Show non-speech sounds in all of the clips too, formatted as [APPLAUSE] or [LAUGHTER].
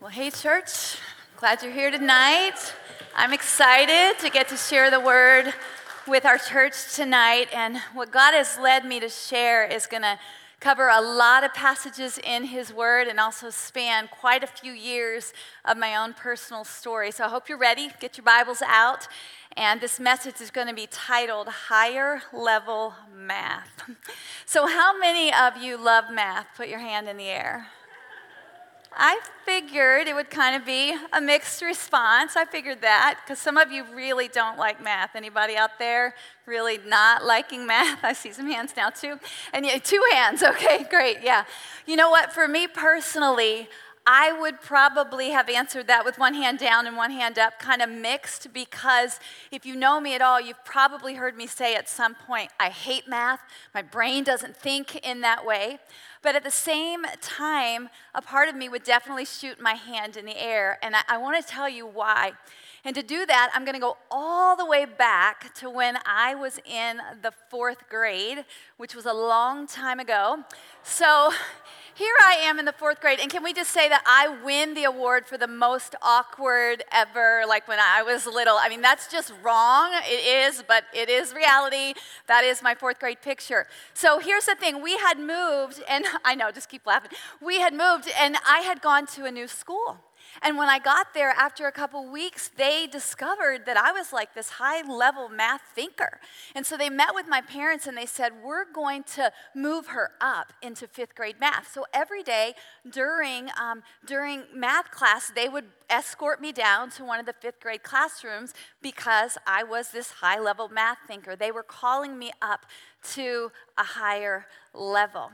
Well, hey, church. Glad you're here tonight. I'm excited to get to share the word with our church tonight. And what God has led me to share is going to cover a lot of passages in His Word and also span quite a few years of my own personal story. So I hope you're ready. Get your Bibles out. And this message is going to be titled Higher Level Math. [LAUGHS] So, how many of you love math? Put your hand in the air. I figured it would kind of be a mixed response. I figured that because some of you really don't like math. Anybody out there really not liking math? [LAUGHS] I see some hands now too. And yeah, two hands. [LAUGHS] Okay, great. Yeah. You know what? For me personally, I would probably have answered that with one hand down and one hand up, kind of mixed, because if you know me at all, you've probably heard me say at some point, I hate math. My brain doesn't think in that way. But at the same time, a part of me would definitely shoot my hand in the air. And I, I want to tell you why. And to do that, I'm going to go all the way back to when I was in the fourth grade, which was a long time ago. So here I am in the fourth grade, and can we just say that I win the award for the most awkward ever, like when I was little? I mean, that's just wrong. It is, but it is reality. That is my fourth grade picture. So here's the thing we had moved, and [LAUGHS] I know, just keep laughing. We had moved, and I had gone to a new school. And when I got there after a couple weeks, they discovered that I was like this high level math thinker. And so they met with my parents and they said, We're going to move her up into fifth grade math. So every day during, um, during math class, they would escort me down to one of the fifth grade classrooms because I was this high level math thinker. They were calling me up to a higher level.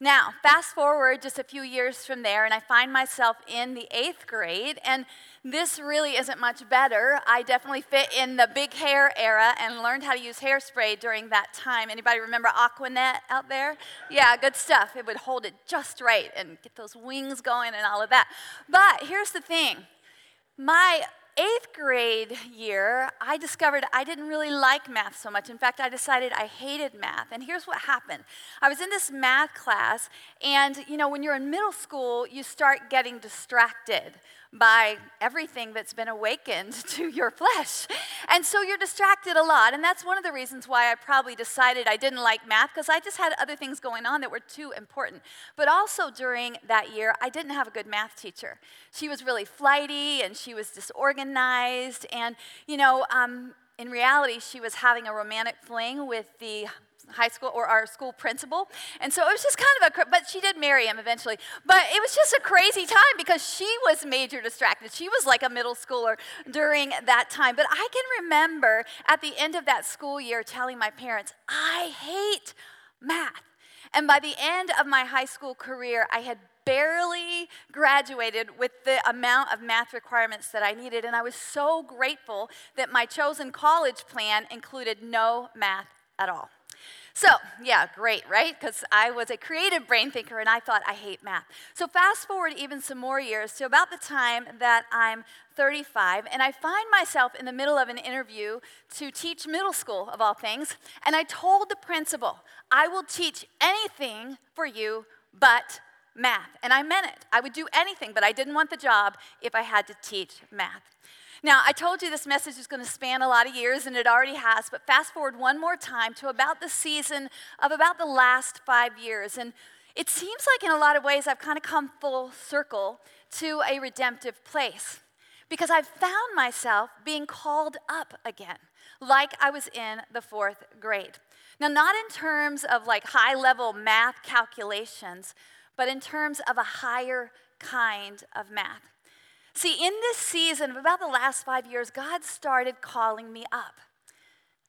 Now, fast forward just a few years from there, and I find myself in the eighth grade, and this really isn't much better. I definitely fit in the big hair era and learned how to use hairspray during that time. Anybody remember Aquanet out there? Yeah, good stuff. It would hold it just right and get those wings going and all of that. But here's the thing my eighth grade year, I discovered I didn't really like math so much. In fact, I decided I hated math. And here's what happened I was in this math class, and you know, when you're in middle school, you start getting distracted by everything that's been awakened [LAUGHS] to your flesh. And so you're distracted a lot. And that's one of the reasons why I probably decided I didn't like math, because I just had other things going on that were too important. But also during that year, I didn't have a good math teacher. She was really flighty and she was disorganized. And, you know, um, in reality, she was having a romantic fling with the high school or our school principal. And so it was just kind of a, but she did marry him eventually. But it was just a crazy time because she was major distracted. She was like a middle schooler during that time. But I can remember at the end of that school year telling my parents, I hate math. And by the end of my high school career, I had barely graduated with the amount of math requirements that I needed. And I was so grateful that my chosen college plan included no math at all. So, yeah, great, right? Because I was a creative brain thinker and I thought I hate math. So, fast forward even some more years to about the time that I'm 35, and I find myself in the middle of an interview to teach middle school, of all things. And I told the principal, I will teach anything for you but math. And I meant it. I would do anything, but I didn't want the job if I had to teach math. Now, I told you this message is going to span a lot of years, and it already has, but fast forward one more time to about the season of about the last five years. And it seems like, in a lot of ways, I've kind of come full circle to a redemptive place because I've found myself being called up again, like I was in the fourth grade. Now, not in terms of like high level math calculations, but in terms of a higher kind of math. See, in this season of about the last five years, God started calling me up.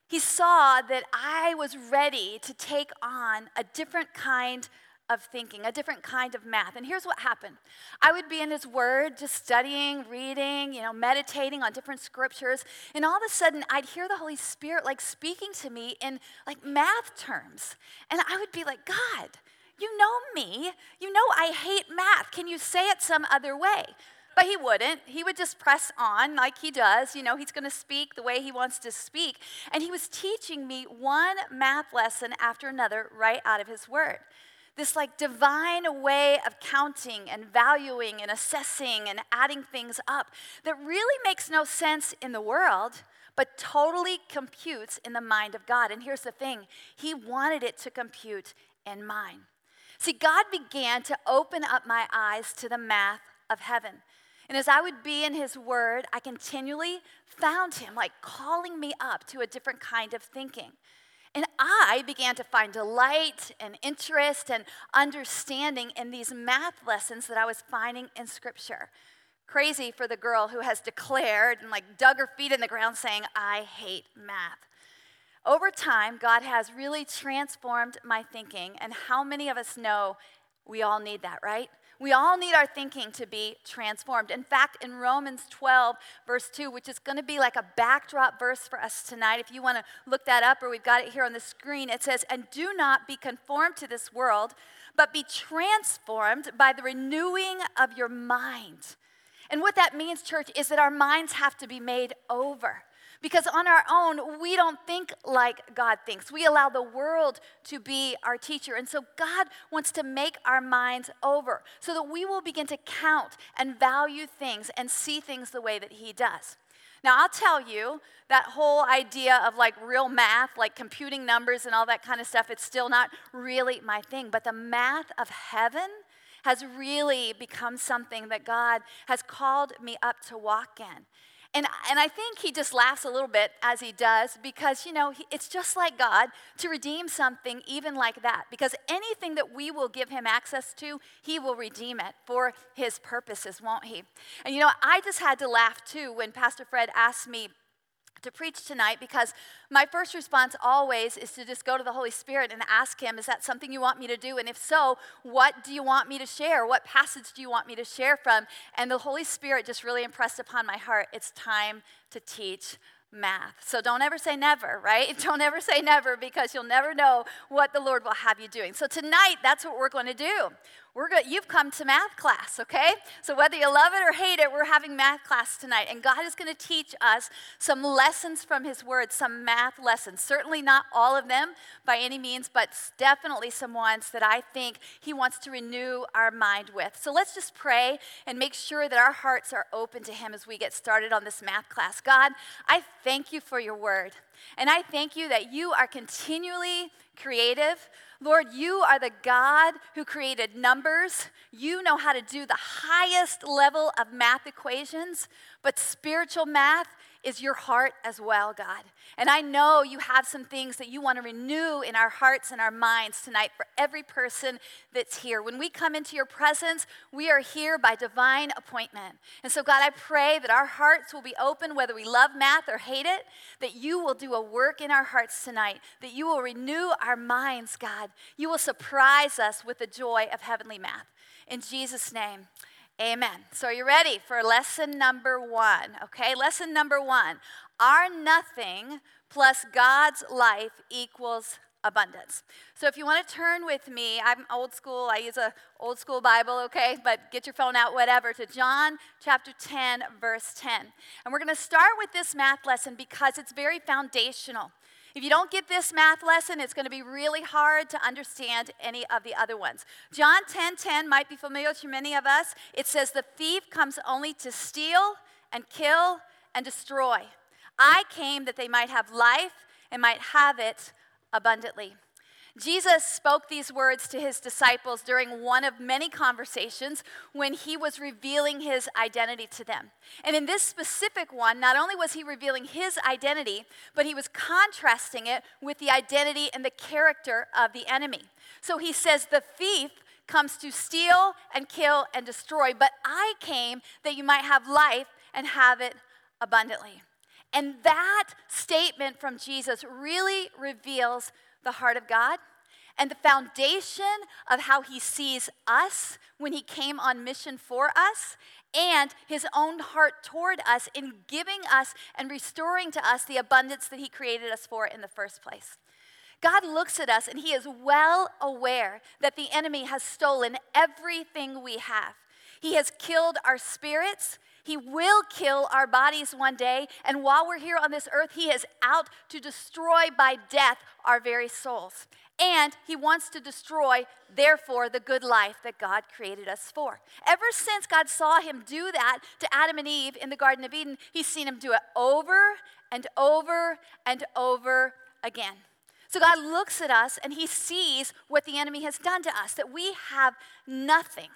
He saw that I was ready to take on a different kind of thinking, a different kind of math. And here's what happened I would be in His Word, just studying, reading, you know, meditating on different scriptures. And all of a sudden, I'd hear the Holy Spirit like speaking to me in like math terms. And I would be like, God, you know me. You know I hate math. Can you say it some other way? But he wouldn't. He would just press on like he does. You know, he's going to speak the way he wants to speak. And he was teaching me one math lesson after another right out of his word. this like divine way of counting and valuing and assessing and adding things up that really makes no sense in the world, but totally computes in the mind of God. And here's the thing He wanted it to compute in mine. See, God began to open up my eyes to the math of heaven. And as I would be in His Word, I continually found Him like calling me up to a different kind of thinking. And I began to find delight and interest and understanding in these math lessons that I was finding in Scripture. Crazy for the girl who has declared and like dug her feet in the ground saying, I hate math. Over time, God has really transformed my thinking, and how many of us know we all need that, right? We all need our thinking to be transformed. In fact, in Romans 12, verse 2, which is going to be like a backdrop verse for us tonight, if you want to look that up or we've got it here on the screen, it says, And do not be conformed to this world, but be transformed by the renewing of your mind. And what that means, church, is that our minds have to be made over. Because on our own, we don't think like God thinks. We allow the world to be our teacher. And so God wants to make our minds over so that we will begin to count and value things and see things the way that He does. Now, I'll tell you that whole idea of like real math, like computing numbers and all that kind of stuff, it's still not really my thing. But the math of heaven has really become something that God has called me up to walk in. And, and I think he just laughs a little bit as he does because, you know, he, it's just like God to redeem something even like that. Because anything that we will give him access to, he will redeem it for his purposes, won't he? And, you know, I just had to laugh too when Pastor Fred asked me to preach tonight because my first response always is to just go to the Holy Spirit and ask Him, Is that something you want me to do? And if so, what do you want me to share? What passage do you want me to share from? And the Holy Spirit just really impressed upon my heart it's time to teach math. So don't ever say never, right? [LAUGHS] Don't ever say never because you'll never know what the Lord will have you doing. So tonight, that's what we're going to do. We're good. You've come to math class, okay? So whether you love it or hate it, we're having math class tonight. And God is going to teach us some lessons from His Word, some math lessons. Certainly not all of them by any means, but definitely some ones that I think He wants to renew our mind with. So let's just pray and make sure that our hearts are open to Him as we get started on this math class. God, I thank you for your Word. And I thank you that you are continually creative. Lord, you are the God who created numbers. You know how to do the highest level of math equations, but spiritual math is your heart as well, God. And I know you have some things that you want to renew in our hearts and our minds tonight for every person that's here. When we come into your presence, we are here by divine appointment. And so, God, I pray that our hearts will be open, whether we love math or hate it, that you will do a work in our hearts tonight, that you will renew our minds, God. You will surprise us with the joy of heavenly math. In Jesus' name. Amen. So, are you ready for lesson number one? Okay, lesson number one Our nothing plus God's life equals abundance. So if you want to turn with me, I'm old school, I use a old school Bible, okay? But get your phone out whatever to John chapter 10 verse 10. And we're going to start with this math lesson because it's very foundational. If you don't get this math lesson, it's going to be really hard to understand any of the other ones. John 10:10 10, 10 might be familiar to many of us. It says the thief comes only to steal and kill and destroy. I came that they might have life and might have it abundantly. Jesus spoke these words to his disciples during one of many conversations when he was revealing his identity to them. And in this specific one, not only was he revealing his identity, but he was contrasting it with the identity and the character of the enemy. So he says, The thief comes to steal and kill and destroy, but I came that you might have life and have it abundantly. And that statement from Jesus really reveals the heart of God and the foundation of how he sees us when he came on mission for us and his own heart toward us in giving us and restoring to us the abundance that he created us for in the first place. God looks at us and he is well aware that the enemy has stolen everything we have. He has killed our spirits, He will kill our bodies one day, and while we're here on this earth, He is out to destroy by death our very souls. And He wants to destroy, therefore, the good life that God created us for. Ever since God saw Him do that to Adam and Eve in the Garden of Eden, He's seen Him do it over and over and over again. So God looks at us and He sees what the enemy has done to us, that we have nothing.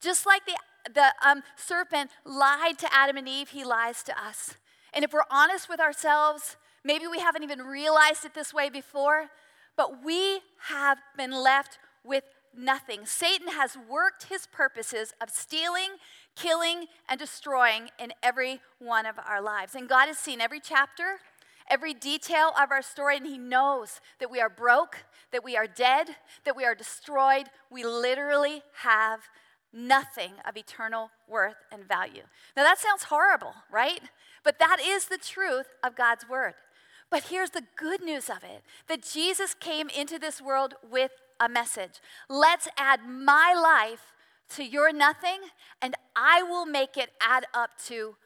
Just like the the um, serpent lied to Adam and Eve, he lies to us. And if we're honest with ourselves, maybe we haven't even realized it this way before, but we have been left with nothing. Satan has worked his purposes of stealing, killing, and destroying in every one of our lives. And God has seen every chapter, every detail of our story, and He knows that we are broke, that we are dead, that we are destroyed. We literally have nothing of eternal worth and value. Now, that sounds horrible, right? But that is the truth of God's word. But here's the good news of it that Jesus came into this world with a message. Let's add my life to your nothing, and I will make it add up to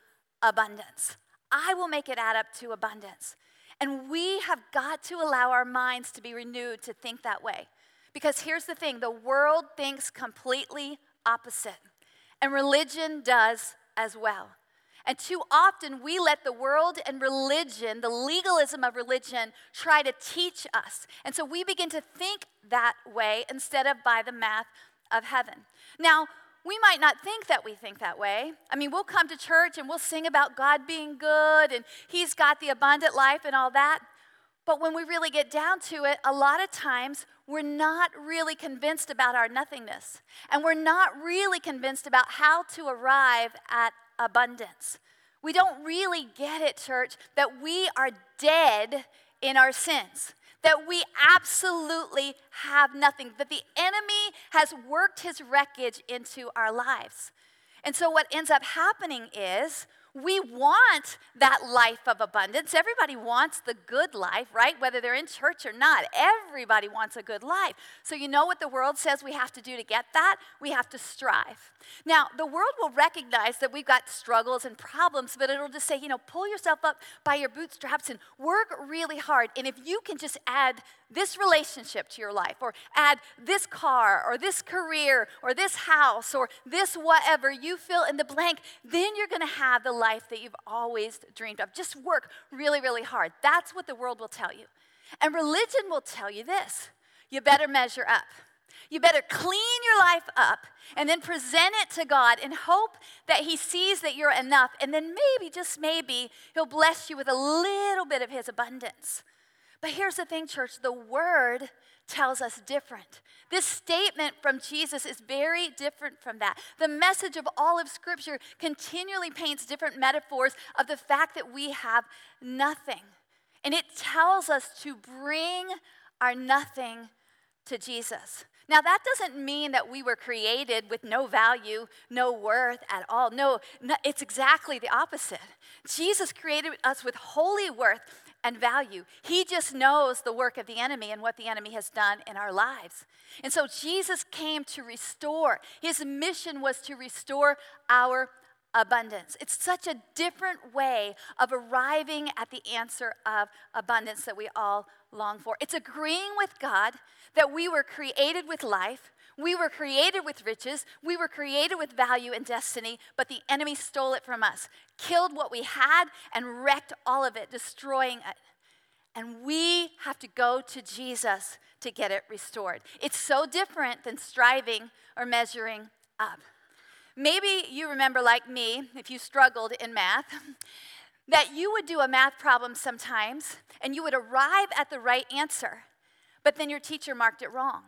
abundance. I will make it add up to abundance. And we have got to allow our minds to be renewed to think that way. Because here's the thing the world thinks completely opposite. And religion does as well. And too often we let the world and religion, the legalism of religion, try to teach us. And so we begin to think that way instead of by the math of heaven. Now, we might not think that we think that way. I mean, we'll come to church and we'll sing about God being good and He's got the abundant life and all that. But when we really get down to it, a lot of times we're not really convinced about our nothingness. And we're not really convinced about how to arrive at abundance. We don't really get it, church, that we are dead in our sins, that we absolutely have nothing, that the enemy has worked his wreckage into our lives. And so, what ends up happening is we want that life of abundance. Everybody wants the good life, right? Whether they're in church or not, everybody wants a good life. So, you know what the world says we have to do to get that? We have to strive. Now, the world will recognize that we've got struggles and problems, but it'll just say, you know, pull yourself up by your bootstraps and work really hard. And if you can just add this relationship to your life, or add this car, or this career, or this house, or this whatever, you fill in the blank, then you're gonna have the life that you've always dreamed of. Just work really, really hard. That's what the world will tell you. And religion will tell you this you better measure up. You better clean your life up and then present it to God and hope that He sees that you're enough. And then maybe, just maybe, He'll bless you with a little bit of His abundance. But here's the thing, church the word tells us different. This statement from Jesus is very different from that. The message of all of Scripture continually paints different metaphors of the fact that we have nothing. And it tells us to bring our nothing to Jesus. Now, that doesn't mean that we were created with no value, no worth at all. No, it's exactly the opposite. Jesus created us with holy worth and value. He just knows the work of the enemy and what the enemy has done in our lives. And so Jesus came to restore. His mission was to restore our abundance. It's such a different way of arriving at the answer of abundance that we all long for. It's agreeing with God that we were created with life, we were created with riches, we were created with value and destiny, but the enemy stole it from us, killed what we had, and wrecked all of it, destroying it. And we have to go to Jesus to get it restored. It's so different than striving or measuring up. Maybe you remember, like me, if you struggled in math, [LAUGHS] that you would do a math problem sometimes and you would arrive at the right answer, but then your teacher marked it wrong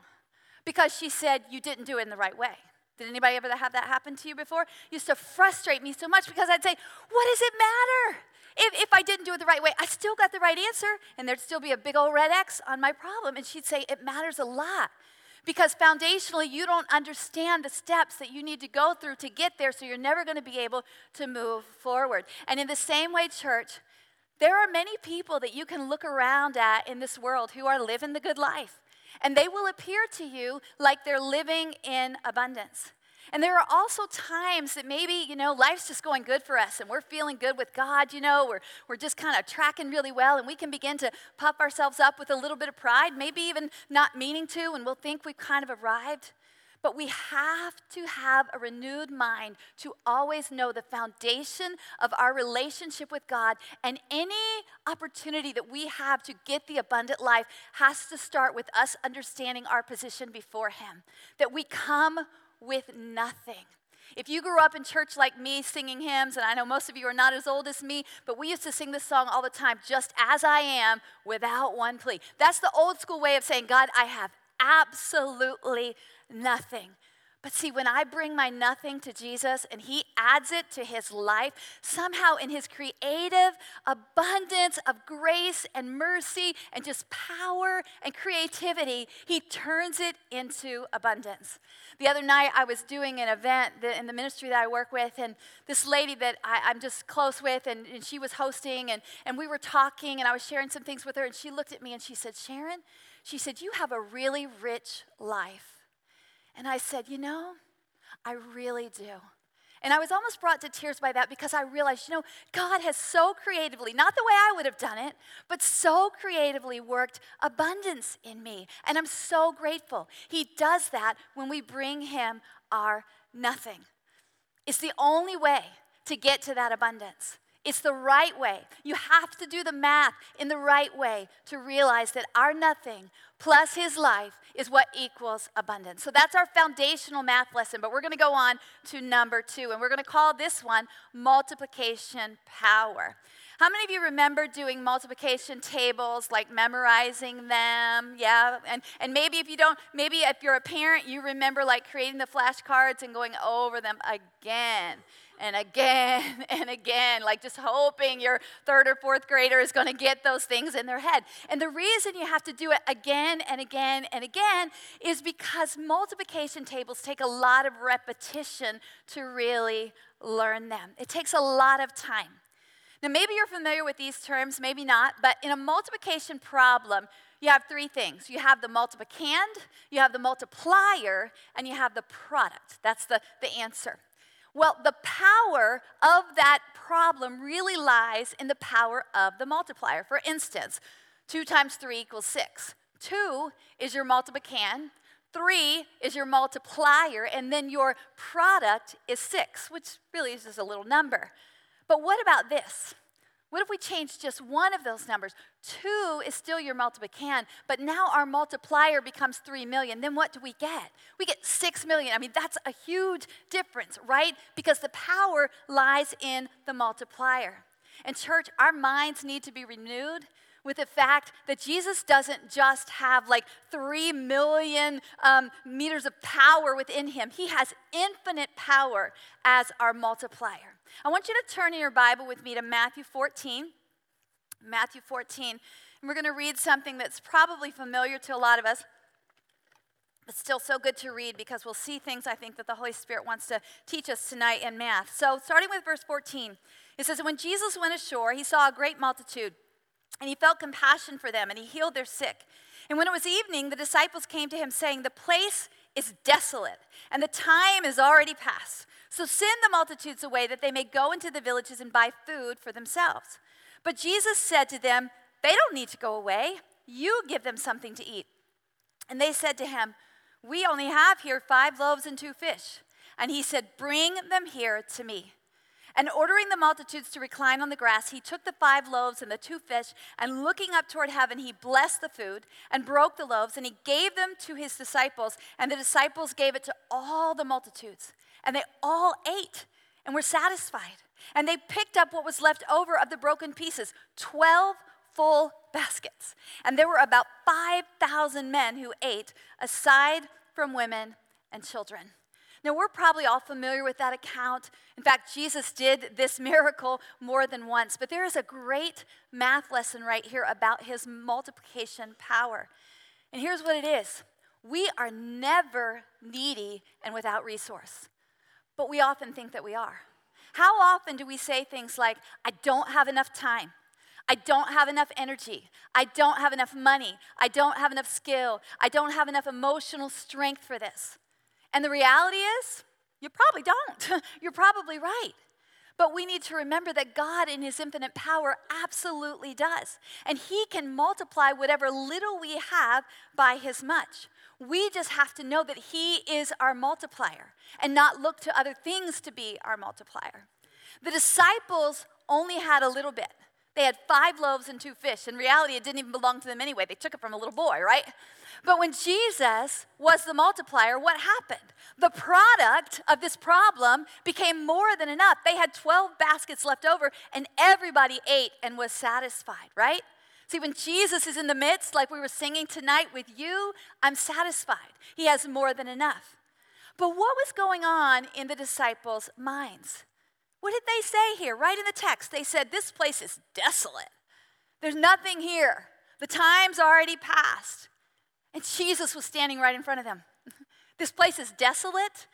because she said you didn't do it in the right way. Did anybody ever have that happen to you before? It used to frustrate me so much because I'd say, What does it matter? If, if I didn't do it the right way, I still got the right answer, and there'd still be a big old red X on my problem. And she'd say, It matters a lot because foundationally, you don't understand the steps that you need to go through to get there, so you're never going to be able to move forward. And in the same way, church, there are many people that you can look around at in this world who are living the good life and they will appear to you like they're living in abundance. And there are also times that maybe, you know, life's just going good for us and we're feeling good with God, you know, we're, we're just kind of tracking really well and we can begin to puff ourselves up with a little bit of pride, maybe even not meaning to, and we'll think we've kind of arrived. But we have to have a renewed mind to always know the foundation of our relationship with God. And any opportunity that we have to get the abundant life has to start with us understanding our position before Him. That we come with nothing. If you grew up in church like me singing hymns, and I know most of you are not as old as me, but we used to sing this song all the time, just as I am, without one plea. That's the old school way of saying, God, I have absolutely nothing. But see, when I bring my nothing to Jesus and He adds it to His life, somehow in His creative abundance of grace and mercy and just power and creativity, He turns it into abundance. The other night, I was doing an event in the ministry that I work with, and this lady that I, am just close with, and, and she was hosting, and, and we were talking, and I was sharing some things with her, and she looked at me and she said, Sharon, she said, You have a really rich life. And I said, You know, I really do. And I was almost brought to tears by that because I realized, you know, God has so creatively, not the way I would have done it, but so creatively worked abundance in me. And I'm so grateful. He does that when we bring Him our nothing. It's the only way to get to that abundance. It's the right way. You have to do the math in the right way to realize that our nothing plus his life is what equals abundance. So that's our foundational math lesson, but we're going to go on to number two, and we're going to call this one multiplication power. How many of you remember doing multiplication tables, like memorizing them? Yeah, and, and maybe if you don't, maybe if you're a parent, you remember like creating the flashcards and going over them again and again [LAUGHS] and again, like just hoping your third or fourth grader is going to get those things in their head. And the reason you have to do it again and again and again is because multiplication tables take a lot of repetition to really learn them. It takes a lot of time. Now, maybe you're familiar with these terms, maybe not, but in a multiplication problem, you have three things you have the multiplicand, you have the multiplier, and you have the product. That's the, the answer. Well, the power of that problem really lies in the power of the multiplier. For instance, 2 times 3 equals 6. 2 is your multiplicand, 3 is your multiplier, and then your product is 6, which really is just a little number. But what about this? What if we change just one of those numbers? Two is still your multiplicand, but now our multiplier becomes three million. Then what do we get? We get six million. I mean, that's a huge difference, right? Because the power lies in the multiplier. And, church, our minds need to be renewed with the fact that Jesus doesn't just have like three million um, meters of power within him, he has infinite power as our multiplier. I want you to turn in your Bible with me to Matthew 14. Matthew 14. And we're going to read something that's probably familiar to a lot of us, but still so good to read because we'll see things I think that the Holy Spirit wants to teach us tonight in math. So, starting with verse 14, it says, When Jesus went ashore, he saw a great multitude, and he felt compassion for them, and he healed their sick. And when it was evening, the disciples came to him, saying, The place is desolate, and the time is already past. So send the multitudes away that they may go into the villages and buy food for themselves. But Jesus said to them, They don't need to go away. You give them something to eat. And they said to him, We only have here five loaves and two fish. And he said, Bring them here to me. And ordering the multitudes to recline on the grass, he took the five loaves and the two fish, and looking up toward heaven, he blessed the food and broke the loaves, and he gave them to his disciples, and the disciples gave it to all the multitudes. And they all ate and were satisfied. And they picked up what was left over of the broken pieces 12 full baskets. And there were about 5,000 men who ate, aside from women and children. Now, we're probably all familiar with that account. In fact, Jesus did this [LAUGHS] miracle more than once, but there is a great math lesson right here about his multiplication power. And here's what it is we are never needy and without resource but we often think that we are. How often do we say things like, I don't have enough time? I don't have enough energy. I don't have enough money. I don't have enough skill. I don't have enough emotional strength for this. And the reality is, You probably don't. [LAUGHS] You're probably right. But we need to remember that God, in His infinite power, absolutely does. And He can multiply whatever little we have by His much. We just have to know that He is our multiplier and not look to other things to be our multiplier. The disciples only had a little bit. They had five loaves and two fish. In reality, it didn't even belong to them anyway. They took it from a little boy, right? But when Jesus was the multiplier, what happened? The product of this problem became more than enough. They had 12 baskets left over, and everybody ate and was satisfied, right? See, when Jesus is in the midst, like we were singing tonight with you, I'm satisfied. He has more than enough. But what was going on in the disciples' minds? What did they say here? Right in the text, they said, This place is desolate. There's nothing here. The time's already passed. And Jesus was standing right in front of them. [LAUGHS] this place is desolate.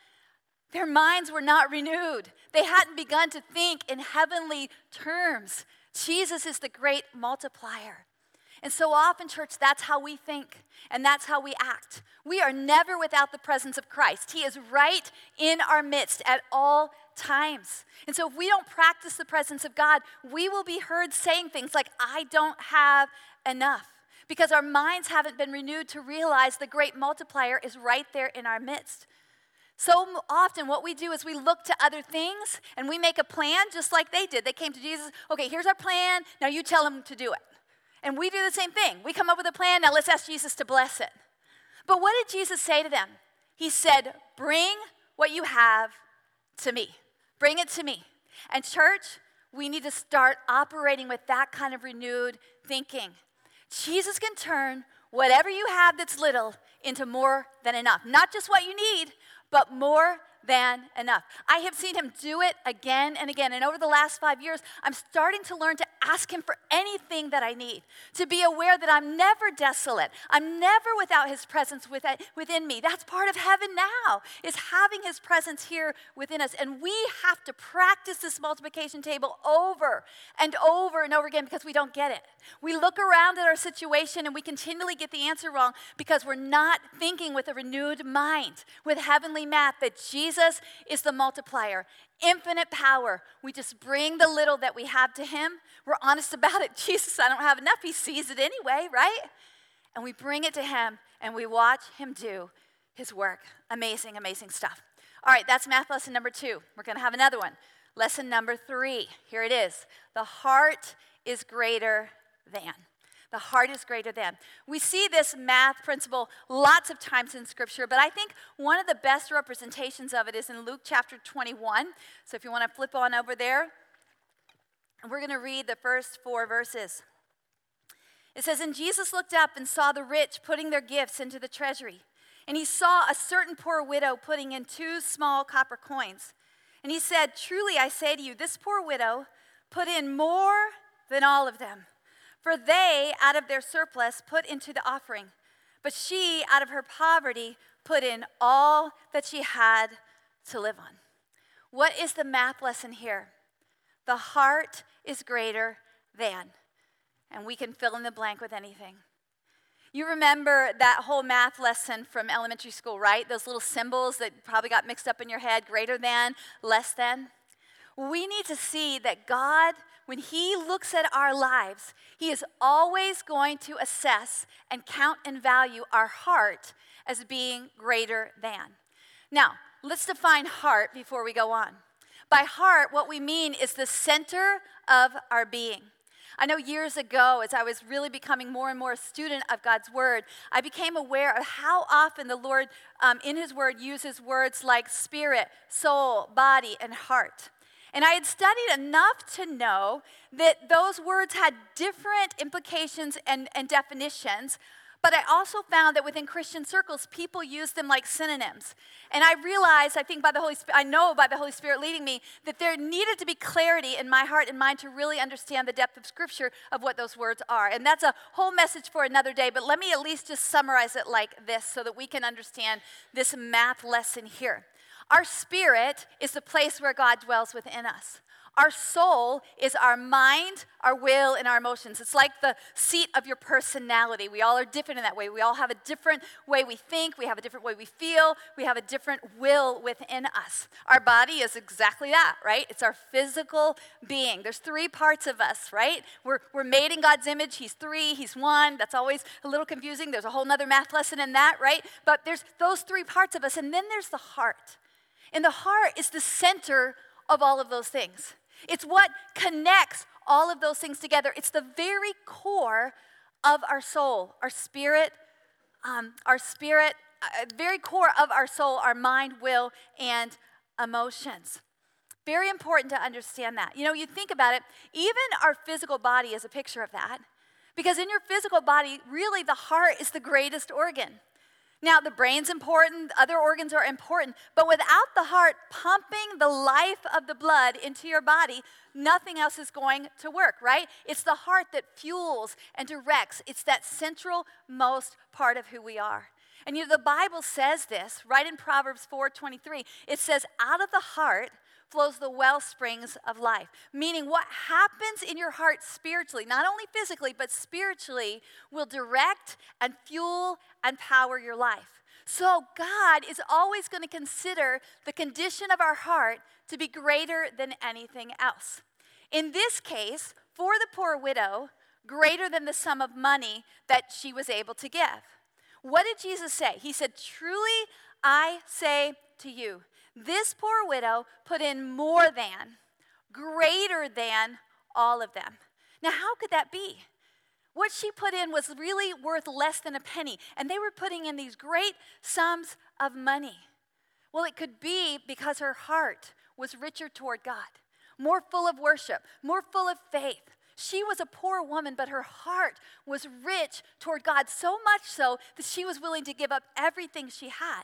Their minds were not renewed. They hadn't begun to think in heavenly terms. Jesus is the great multiplier. And so often, church, that's how we think and that's how we act. We are never without the presence of Christ. He is right in our midst at all times. And so, if we don't practice the presence of God, we will be heard saying things like, I don't have enough. Because our minds haven't been renewed to realize the great multiplier is right there in our midst. So often, what we do is we look to other things and we make a plan just like they did. They came to Jesus, okay, here's our plan, now you tell them to do it. And we do the same thing. We come up with a plan, now let's ask Jesus to bless it. But what did Jesus say to them? He said, Bring what you have to me. Bring it to me. And, church, we need to start operating with that kind of renewed thinking. Jesus can turn whatever you have that's little into more than enough. Not just what you need, but more than enough. I have seen him do it again and again. And over the last five years, I'm starting to learn to ask him for anything that I need, to be aware that I'm never desolate. I'm never without his presence within me. That's part of heaven now, is having his presence here within us. And we have to practice this multiplication table over and over and over again because we don't get it. We look around at our situation and we continually get the answer wrong because we're not thinking with a renewed mind, with heavenly math, that Jesus is the multiplier. Infinite power. We just bring the little that we have to Him. We're honest about it. [LAUGHS] Jesus, I don't have enough. He sees it anyway, right? And we bring it to Him and we watch Him do His work. Amazing, amazing stuff. All right, that's math lesson number two. We're going to have another one. Lesson number three. Here it is. The heart is greater than. The heart is greater than. We see this math principle lots of times in Scripture, but I think one of the best representations of it is in Luke chapter 21. So if you want to flip on over there, we're going to read the first four verses. It says, And Jesus looked up and saw the rich putting their gifts into the treasury. And he saw a certain poor widow putting in two small copper coins. And he said, Truly I say to you, this poor widow put in more than all of them. For they, out of their surplus, put into the offering. But she, out of her poverty, put in all that she had to live on. What is the math lesson here? The heart is greater than. And we can fill in the blank with anything. You remember that whole math lesson from elementary school, right? Those little symbols that probably got mixed up in your head greater than, less than. We need to see that God when He looks at our lives, He is always going to assess and count and value our heart as being greater than. Now, let's define heart before we go on. By heart, what we mean is the center of our being. I know years ago, as I was really becoming more and more a student of God's Word, I became aware of how often the Lord, um, in His Word, uses words like spirit, soul, body, and heart. And I had studied enough to know that those words had different implications and, and definitions, but I also found that within Christian circles, people use them like synonyms. And I realized, I think by the Holy Spirit, I know by the Holy Spirit leading me, that there needed to be clarity in my heart and mind to really understand the depth of Scripture of what those words are. And that's a whole message for another day, but let me at least just summarize it like this so that we can understand this math lesson here. Our spirit is the place where God dwells within us. Our soul is our mind, our will, and our emotions. It's like the seat of your personality. We all are different in that way. We all have a different way we think, we have a different way we feel, we have a different will within us. Our body is exactly that, right? It's our physical being. There's three parts of us, right? We're, we're made in God's image. He's three, He's one. That's always a little confusing. There's a whole nother math lesson in that, right? But there's those three parts of us. And then there's the heart. And the heart is the center of all of those things. It's what connects all of those things together. It's the very core of our soul, our spirit, um, our spirit, uh, very core of our soul, our mind, will, and emotions. Very important to understand that. You know, you think about it, even our physical body is a picture of that. Because in your physical body, really the heart is the greatest organ. Now, the brain's important, other organs are important, but without the heart pumping the life of the blood into your body, nothing else is going to work, right? It's the heart that fuels and directs. It's that central most part of who we are. And you know, the Bible says this right in Proverbs 4:23. It says, out of the heart flows the well springs of life. Meaning, what happens in your heart spiritually, not only physically, but spiritually, will direct and fuel and power your life. So, God is always going to consider the condition of our heart to be greater than anything else. In this case, for the poor widow, greater than the sum of money that she was able to give. What did Jesus say? He said, Truly I say to you, this poor widow put in more than, greater than all of them. Now, how could that be? What she put in was really worth less than a penny, and they were putting in these great sums of money. Well, it could be because her heart was richer toward God, more full of worship, more full of faith. She was a poor woman, but her heart was rich toward God, so much so that she was willing to give up everything she had.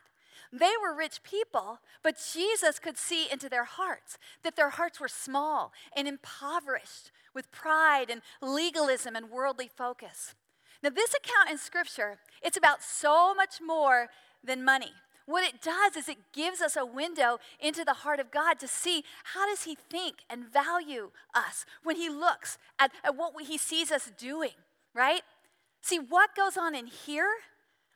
They were rich people, but Jesus could see into their hearts, that their hearts were small and impoverished with pride and legalism and worldly focus. Now, this account in Scripture, it's about so much more than money. What it does is it gives us a window into the heart of God to see how does he think and value us when he looks at, at what he sees us doing, right? See, what goes on in here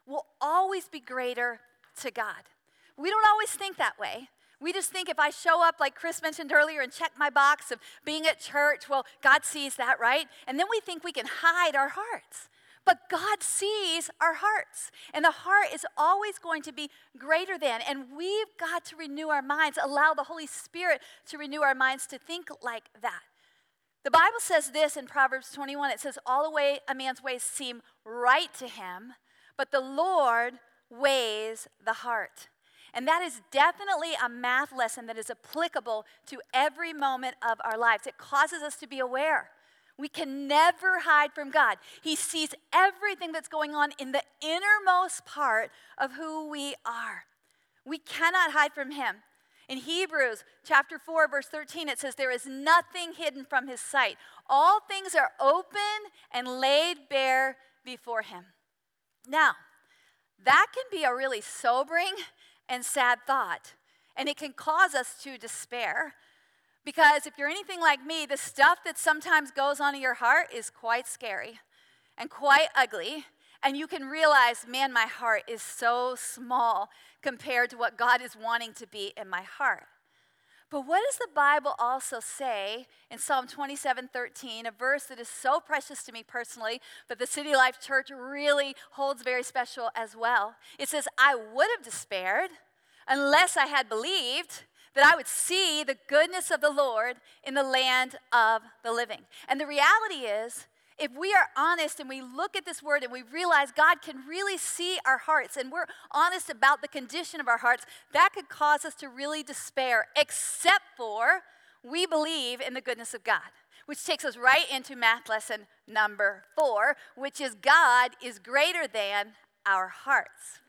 will always be greater to God. We don't always think that way. We just think if I show up, like Chris mentioned earlier, and check my box of being at church, well, God sees that, right? And then we think we can hide our hearts. But God sees our hearts, and the heart is always going to be greater than. And we've got to renew our minds, allow the Holy Spirit to renew our minds to think like that. The Bible says this in Proverbs 21 it says, All the way a man's ways seem right to him, but the Lord weighs the heart. And that is definitely a math lesson that is applicable to every moment of our lives. It causes us to be aware. We can never hide from God. He sees everything that's going on in the innermost part of who we are. We cannot hide from Him. In Hebrews chapter 4, verse 13, it says, There is nothing hidden from His sight. All things are open and laid bare before Him. Now, that can be a really sobering and sad thought, and it can cause us to despair. Because if you're anything like me, the stuff that sometimes goes on in your heart is quite scary and quite ugly. And you can realize, man, my heart is so small compared to what God is wanting to be in my heart. But what does the Bible also say in Psalm 27 13, a verse that is so precious to me personally, but the City Life Church really holds very special as well? It says, I would have despaired unless I had believed that I would see the goodness of the Lord in the land of the living. And the reality is, if we are honest and we look at this word and we realize God can really see our hearts and we're honest about the condition of our hearts, that could cause us to really despair, except for we believe in the goodness of God. Which takes us right into math lesson number four, which is God is greater than our hearts.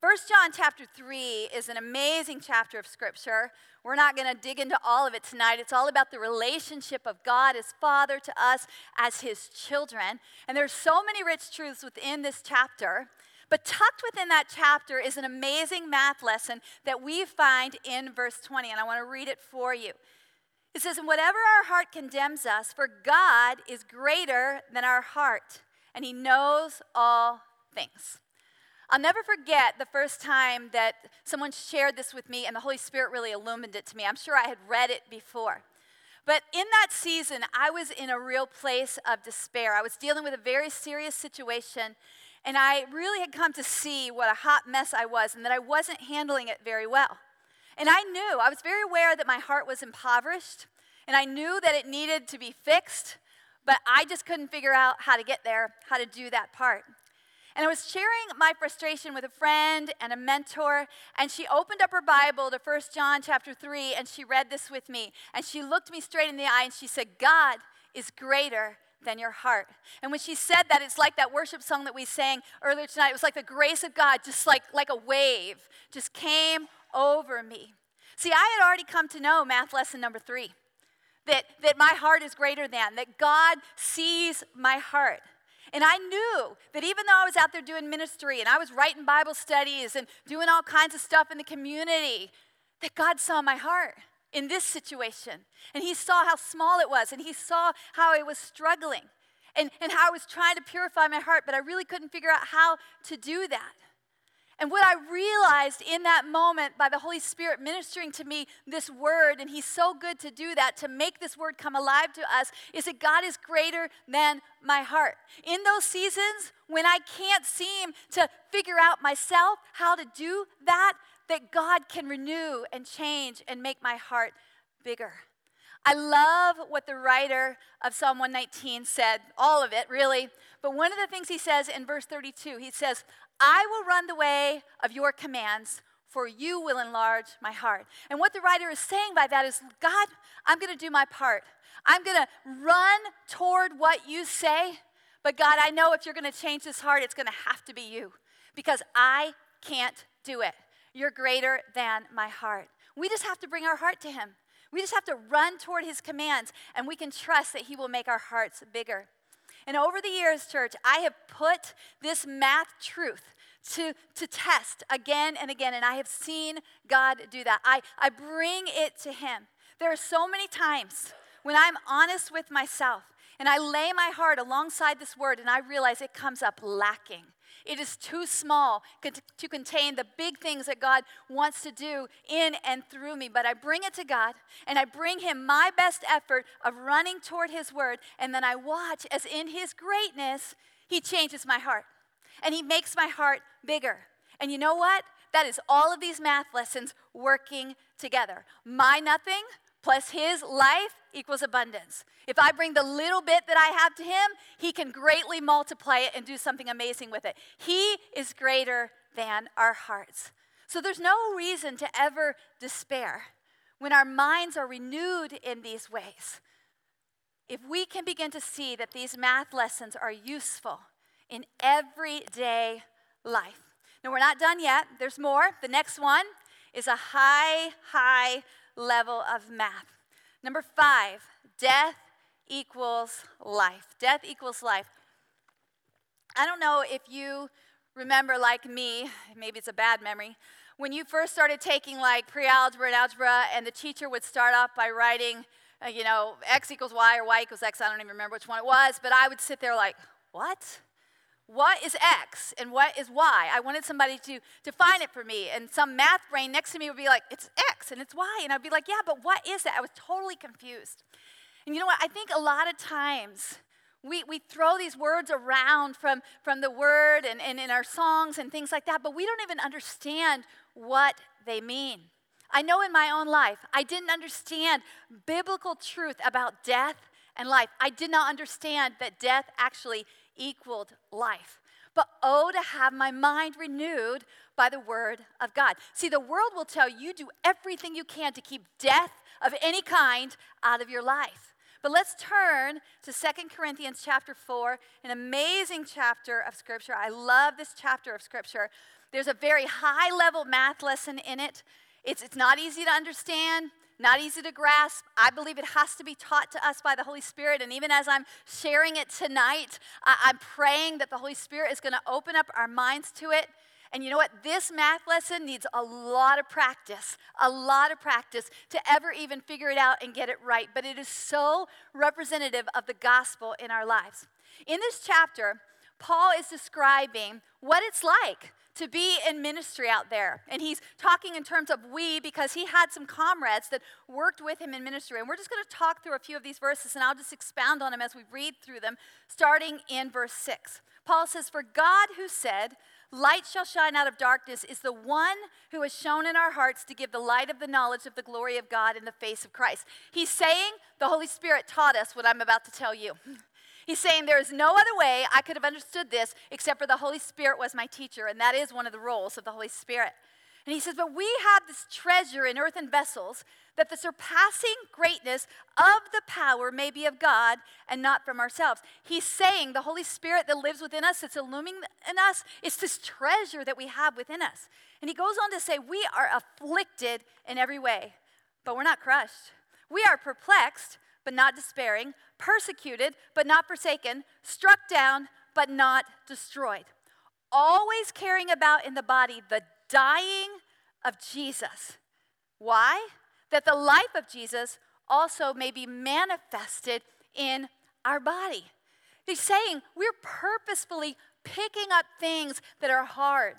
First John chapter 3 is an amazing chapter of scripture. We're not going to dig into all of it tonight. It's all about the relationship of God as Father to us as his children. And there's so many rich truths within this chapter. But tucked within that chapter is an amazing math lesson that we find in verse 20, and I want to read it for you. It says, And whatever our heart condemns us, for God is greater than our heart, and He knows all things. I'll never forget the first time that someone shared this with me and the Holy Spirit really illumined it to me. I'm sure I had read it before. But in that season, I was in a real place of despair. I was dealing with a very serious situation, and I really had come to see what a hot mess I was and that I wasn't handling it very well. And I knew, I was very aware that my heart was impoverished, and I knew that it needed to be fixed, but I just couldn't figure out how to get there, how to do that part. And I was sharing my frustration with a friend and a mentor, and she opened up her Bible to 1 John chapter 3, and she read this with me. And she looked me straight in the eye and she said, God is greater than your heart. And when she said that, it's like that worship song that we sang earlier tonight. It was like the grace of God, just like, like a wave, just came over me. See, I had already come to know math lesson number three that, that my heart is greater than, that God sees my heart. And I knew that even though I was out there doing ministry and I was writing Bible studies and doing all kinds of stuff in the community, that God saw my heart in this situation. And He saw how small it was, and He saw how I was struggling and, and how I was trying to purify my heart, but I really couldn't figure out how to do that. And what I realized in that moment by the Holy Spirit ministering to me this word, and He's so good to do that, to make this word come alive to us, is that God is greater than my heart. In those seasons when I can't seem to figure out myself how to do that, that God can renew and change and make my heart bigger. I love what the writer of Psalm 119 said, all of it really. But one of the things he says in verse 32, he says, I will run the way of your commands, for you will enlarge my heart. And what the writer is saying by that is, God, I'm going to do my part. I'm going to run toward what you say, but God, I know if you're going to change this heart, it's going to have to be you because I can't do it. You're greater than my heart. We just have to bring our heart to Him. We just have to run toward His commands, and we can trust that He will make our hearts bigger. And over the years, church, I have put this math truth to, to test again and again, and I have seen God do that. I, I bring it to Him. There are so many times when I'm honest with myself and I lay my heart alongside this word and I realize it comes up lacking. It is too small to contain the big things that God wants to do in and through me. But I bring it to God and I bring Him my best effort of running toward His word. And then I watch as in His greatness, He changes my heart and He makes my heart bigger. And you know what? That is all of these math lessons working together. My nothing plus His life equals abundance. If I bring the little bit that I have to Him, He can greatly multiply it and do something amazing with it. He is greater than our hearts. So there's no reason to ever despair when our minds are renewed in these ways. If we can begin to see that these math lessons are useful in everyday life. Now, we're not done yet, there's more. The next one is a high, high level of math. Number five, death equals life. Death equals life. I don't know if you remember, like me, maybe it's a bad memory, when you first started taking like pre algebra and algebra, and the teacher would start off by writing, uh, you know, x equals y or y equals x. I don't even remember which one it was, but I would sit there like, what? What is X and what is Y? I wanted somebody to define it for me. And some math brain next to me would be like, it's X and it's Y. And I'd be like, yeah, but what is that? I was totally confused. And you know what? I think a lot of times we, we throw these words around from, from the word and, and in our songs and things like that, but we don't even understand what they mean. I know in my own life, I didn't understand biblical truth about death and life. I did not understand that death actually equaled life. But oh, to have my mind renewed by the word of God. See, the world will tell you do everything you can to keep death of any kind out of your life. But let's turn to Second Corinthians chapter 4, an amazing chapter of scripture. I love this chapter of scripture. There's a very high level math lesson in it. It's, it's not easy to understand not easy to grasp. I believe it has to be taught to us by the Holy Spirit. And even as I'm sharing it tonight, I- am praying that the Holy Spirit is going to open up our minds to it. And you know what? This math lesson needs a lot of practice, a lot of practice to ever even figure it out and get it right. But it is so representative of the gospel in our lives. In this chapter, Paul is describing what it's like to be in ministry out there. And he's talking in terms of we because he had some comrades that worked with him in ministry. And we're just going to talk through a few of these verses and I'll just expound on them as we read through them, starting in verse 6. Paul says, For God who said, Light shall shine out of darkness is the one who has shone in our hearts to give the light of the knowledge of the glory of God in the face of Christ. He's saying the Holy Spirit taught us what I'm about to tell you. [LAUGHS] He's saying there is no other way I could have understood this except for the Holy Spirit was my teacher, and that is one of the roles of the Holy Spirit. And he says, But we have this treasure in earthen vessels that the surpassing greatness of the power may be of God and not from ourselves. He's saying the Holy Spirit that lives within us, that's illuminating in us, it's this treasure that we have within us. And he goes on to say, We are afflicted in every way, but we're not crushed. We are perplexed, but not despairing, persecuted, but not forsaken, struck down, but not destroyed. Always carrying about in the body the dying of Jesus. Why? that the life of Jesus also may be manifested in our body. He's saying we're purposefully picking up things that are hard,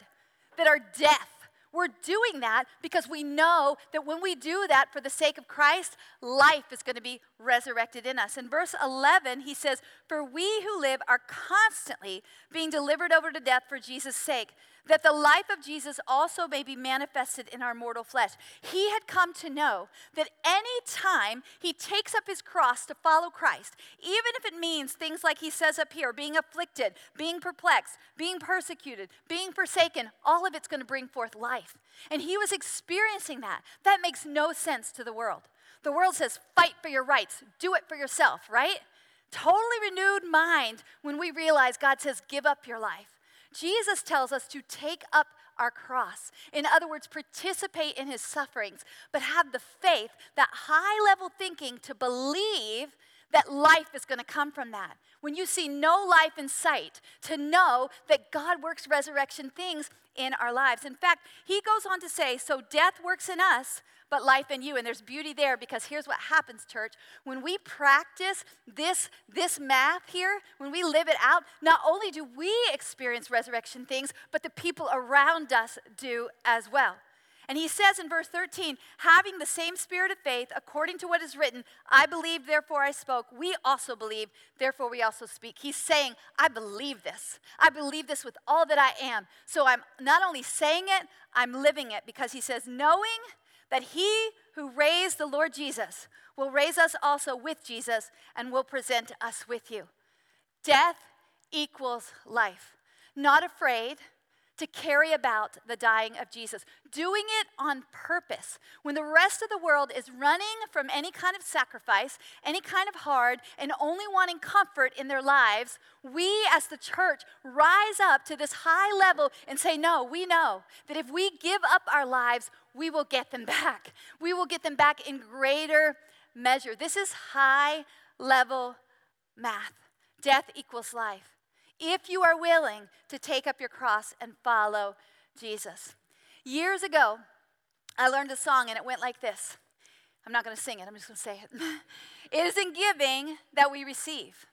that are death. We're doing that because we know that when we do that for the sake of Christ, life is going to be resurrected in us. In verse 11, he says, For we who live are constantly being delivered over to death for Jesus' sake that the life of Jesus also may be manifested in our mortal flesh. He had come to know that any time he takes up his cross to follow Christ, even if it means things like he says up here being afflicted, being perplexed, being persecuted, being forsaken, all of it's going to bring forth life. And he was experiencing that. That makes no sense to the world. The world says, fight for your rights, do it for yourself, right? Totally renewed mind when we realize God says, give up your life. Jesus tells us to take up our cross. In other words, participate in his sufferings, but have the faith, that high level thinking to believe that life is going to come from that. When you see no life in sight, to know that God works resurrection things in our lives. In fact, he goes on to say, So death works in us, but life in you. And there's beauty there because here's what happens, church. When we practice this, this math here, when we live it out, not only do we experience resurrection things, but the people around us do as well. And he says in verse 13, having the same spirit of faith, according to what is written, I believe, therefore I spoke. We also believe, therefore we also speak. He's saying, I believe this. I believe this with all that I am. So I'm not only saying it, I'm living it because he says, knowing that he who raised the Lord Jesus will raise us also with Jesus and will present us with you. Death equals life. Not afraid to carry about the dying of Jesus, doing it on purpose. When the rest of the world is running from any kind of sacrifice, any kind of hard, and only wanting comfort in their lives, we as the church rise up to this high level and say, No, we know that if we give up our lives, we will get them back. We will get them back in greater measure. This is high level math. Death equals life. If you are willing to take up your cross and follow Jesus. Years ago, I learned a song and it went like this. I'm not going to sing it, I'm just going to say it. [LAUGHS] it is in giving that we receive,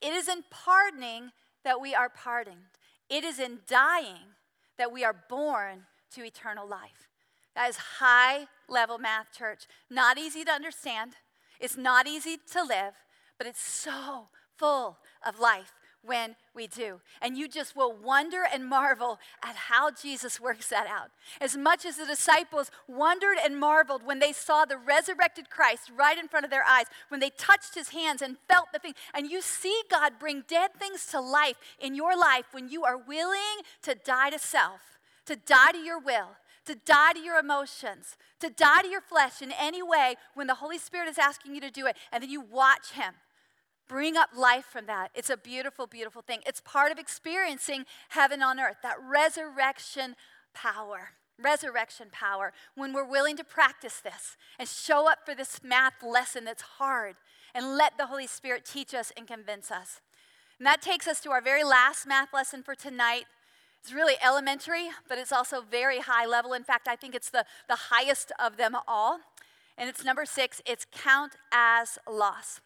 it is in pardoning that we are pardoned, it is in dying that we are born to eternal life. That is high level math, church. Not easy to understand, it's not easy to live, but it's so full of life when we do. And you just will wonder and marvel at how Jesus works that out. As much as the disciples wondered and marveled when they saw the resurrected Christ right in front of their eyes, when they touched his hands and felt the thing, and you see God bring dead things to life in your life when you are willing to die to self, to die to your will, to die to your emotions, to die to your flesh in any way when the Holy Spirit is asking you to do it, and then you watch Him bring up life from that. It's a beautiful, beautiful thing. It's part of experiencing heaven on earth, that resurrection power. Resurrection power. When we're willing to practice this and show up for this math lesson that's hard and let the Holy Spirit teach us and convince us. And that takes us to our very last math lesson for tonight. It's really elementary, but it's also very high level. In fact, I think it's the, the highest of them all. And it's number six it's count as loss.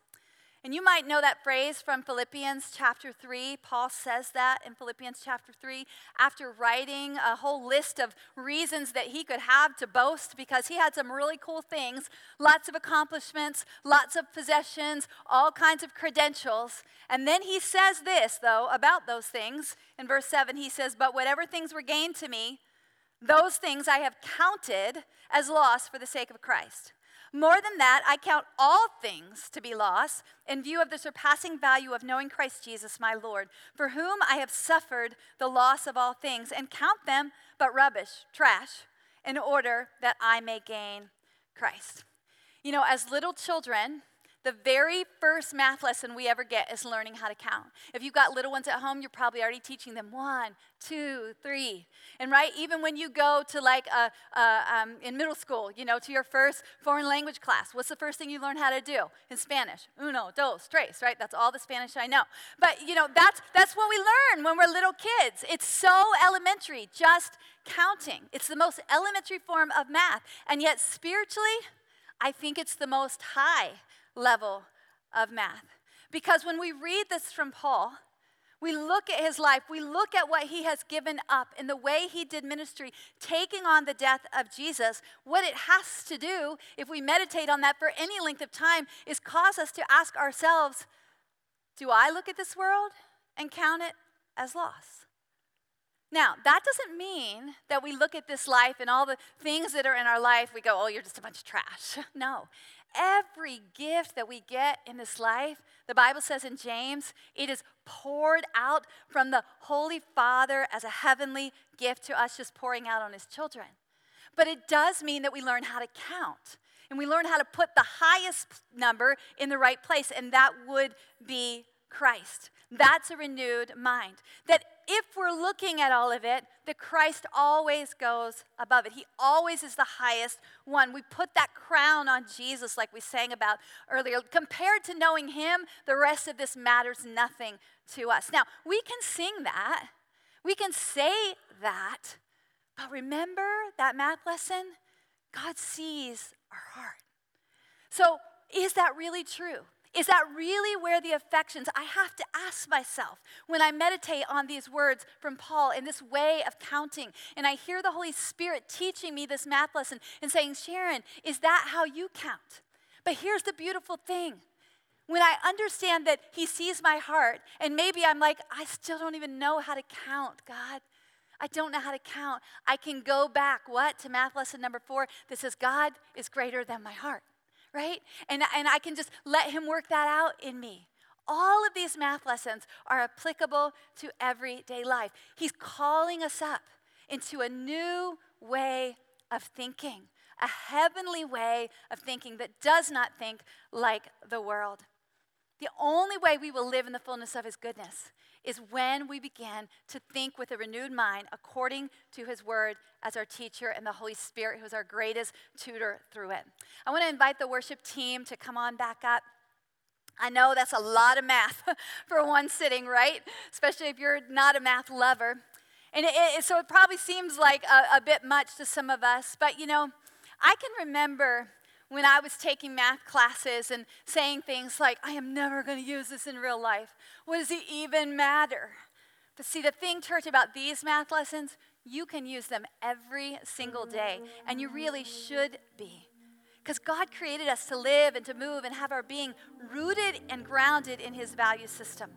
And you might know that phrase from Philippians chapter 3. Paul says that in Philippians chapter 3 after writing a whole list of reasons that he could have to boast because he had some really cool things, lots of accomplishments, lots of possessions, all kinds of credentials. And then he says this, though, about those things. In verse 7, he says, But whatever things were gained to me, those things I have counted as loss for the sake of Christ. More than that, I count all things to be loss in view of the surpassing value of knowing Christ Jesus my Lord, for whom I have suffered the loss of all things, and count them but rubbish, trash, in order that I may gain Christ. You know, as little children, the very first math lesson we ever get is learning how to count. If you've got little ones at home, you're probably already teaching them one, two, three. And right, even when you go to like a, a um, in middle school, you know, to your first foreign language class, what's the first thing you learn how to do in Spanish? Uno, dos, tres, right? That's all the Spanish I know. But you know, that's that's what we learn when we're little kids. It's so elementary, just counting. It's the most elementary form of math, and yet spiritually, I think it's the most high level of math. Because when we read this from Paul, we look at his life, we look at what he has given up in the way he did ministry, taking on the death of Jesus. What it has to do, if we meditate on that for any length of time, is cause us to ask ourselves do I look at this world and count it as loss? Now, that doesn't mean that we look at this life and all the things that are in our life, we go, oh, you're just a bunch of trash. [LAUGHS] No. Every gift that we get in this life, the Bible says in James, it is poured out from the Holy Father as a heavenly gift to us, just pouring out on his children. But it does mean that we learn how to count and we learn how to put the highest number in the right place, and that would be Christ. That's a renewed mind. That if we're looking at all of it, that Christ always goes above it. He always is the highest one. We put that crown on Jesus, like we sang about earlier. Compared to knowing Him, the rest of this matters nothing to us. Now, we can sing that, we can say that, but remember that math lesson? God sees our heart. So, is that really true? Is that really where the affections? I have to ask myself when I meditate on these words from Paul in this way of counting, and I hear the Holy Spirit teaching me this math lesson and saying, Sharon, is that how you count? But here's the beautiful thing. When I understand that He sees my heart, and maybe I'm like, I still don't even know how to count, God. I don't know how to count. I can go back, what? To math lesson number four that says, God is greater than my heart right? And, and I can just let Him work that out in me. All of these math lessons are applicable to everyday life. He's calling us up into a new way of thinking, a heavenly way of thinking that does not think like the world. The only way we will live in the fullness of His goodness is when we begin to think with a renewed mind according to His Word as our teacher and the Holy Spirit, who is our greatest tutor through it. I want to invite the worship team to come on back up. I know that's a lot of math [LAUGHS] for one sitting, right? Especially if you're not a math lover. And it, it, so it probably seems like a, a bit much to some of us, but you know, I can remember when I was taking math classes and saying things like, I am never going to use this in real life. What does it even matter? But see, the thing, church, about these math lessons, you can use them every single day, and you really should be. Because God created us to live and to move and have our being rooted and grounded in His value system,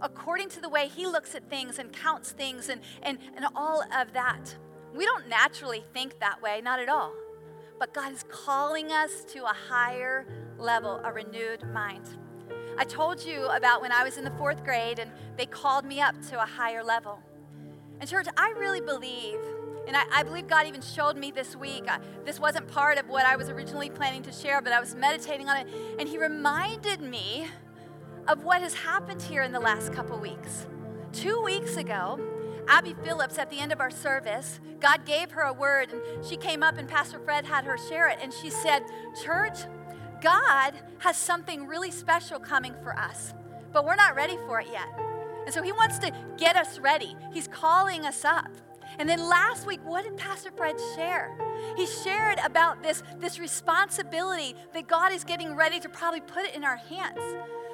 according to the way He looks at things and counts things and, and, and all of that. We don't naturally think that way, not at all but God is calling us to a higher level, a renewed mind. I told you about when I was in the fourth grade and they called me up to a higher level. And, church, I really believe, and I, I believe God even showed me this week. I, this wasn't part of what I was originally planning to share, but I was meditating on it, and He reminded me of what has happened here in the last couple weeks. Two weeks ago, Abby Phillips, at the end of our service, God gave her a word, and she came up, and Pastor Fred had her share it. And she said, Church, God has something really special coming for us, but we're not ready for it yet. And so he wants to get us ready. He's calling us up. And then last week, what did Pastor Fred share? He shared about this, this responsibility that God is getting ready to probably put it in our hands.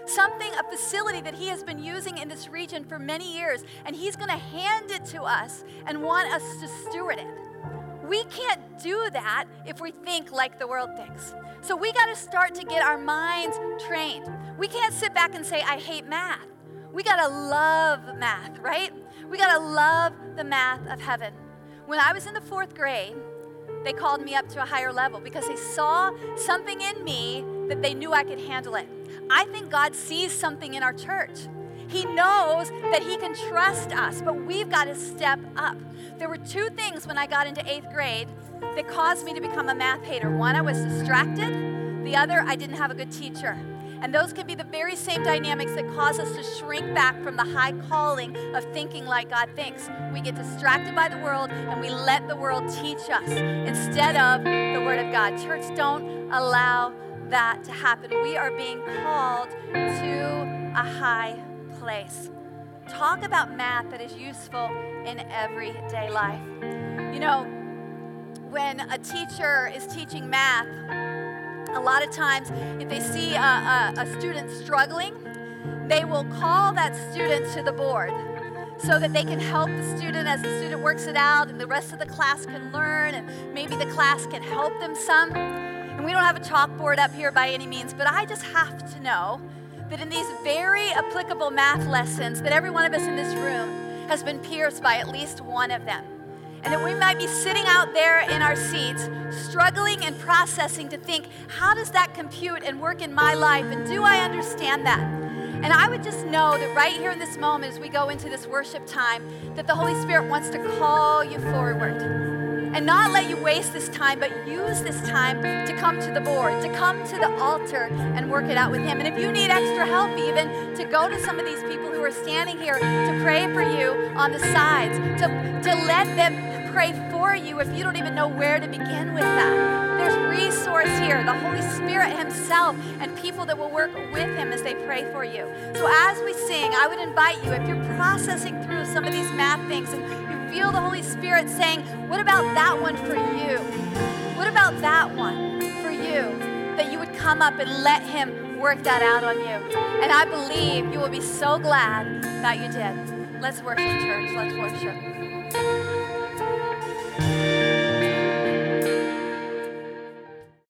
Something, a facility that He has been using in this region for many years, and He's going to hand it to us and want us to steward it. We can't do that if we think like the world thinks. So we got to start to get our minds trained. We can't sit back and say, I hate math. We got to love math, right? We got to love the math of heaven. When I was in the fourth grade, they called me up to a higher level because they saw something in me that they knew I could handle it. I think God sees something in our church. He knows that He can trust us, but we've got to step up. There were two things when I got into eighth grade that caused me to become a math hater. One, I was distracted, the other, I didn't have a good teacher. And those can be the very same dynamics that cause us to shrink back from the high calling of thinking like God thinks. We get distracted by the world and we let the world teach us instead of the Word of God. Church, don't allow that to happen. We are being called to a high place. Talk about math that is useful in everyday life. You know, when a teacher is teaching math, a lot of times, if they see a, a, a student struggling, they will call that student to the board so that they can help the student as the student works it out and the rest of the class can learn and maybe the class can help them some. And we don't have a chalkboard up here by any means, but I just have to know that in these very applicable math lessons that every one of us in this room has been pierced by at least one of them and that we might be sitting out there in our seats, struggling and processing to think, how does that compute and work in my life? And do I understand that? And I would just know that right here in this moment, as we go into this worship time, that the Holy Spirit wants to call you forward and not let you waste this time, but use this time to come to the board, to come to the altar and work it out with Him. And if you need extra help, even to go to some of these people who are standing here to pray for you on the sides, to, to let them pray for you if you don't even know where to begin with that. There's resource here, the Holy Spirit Himself, and people that will work with Him as they pray for you. So as we sing, I would invite you, if you're processing through some of these math things and feel the Holy Spirit saying, What about that one for you? What about that one for you? That you would come up and let Him work that out on you. And I believe you will be so glad that you did. Let's worship, church. Let's worship.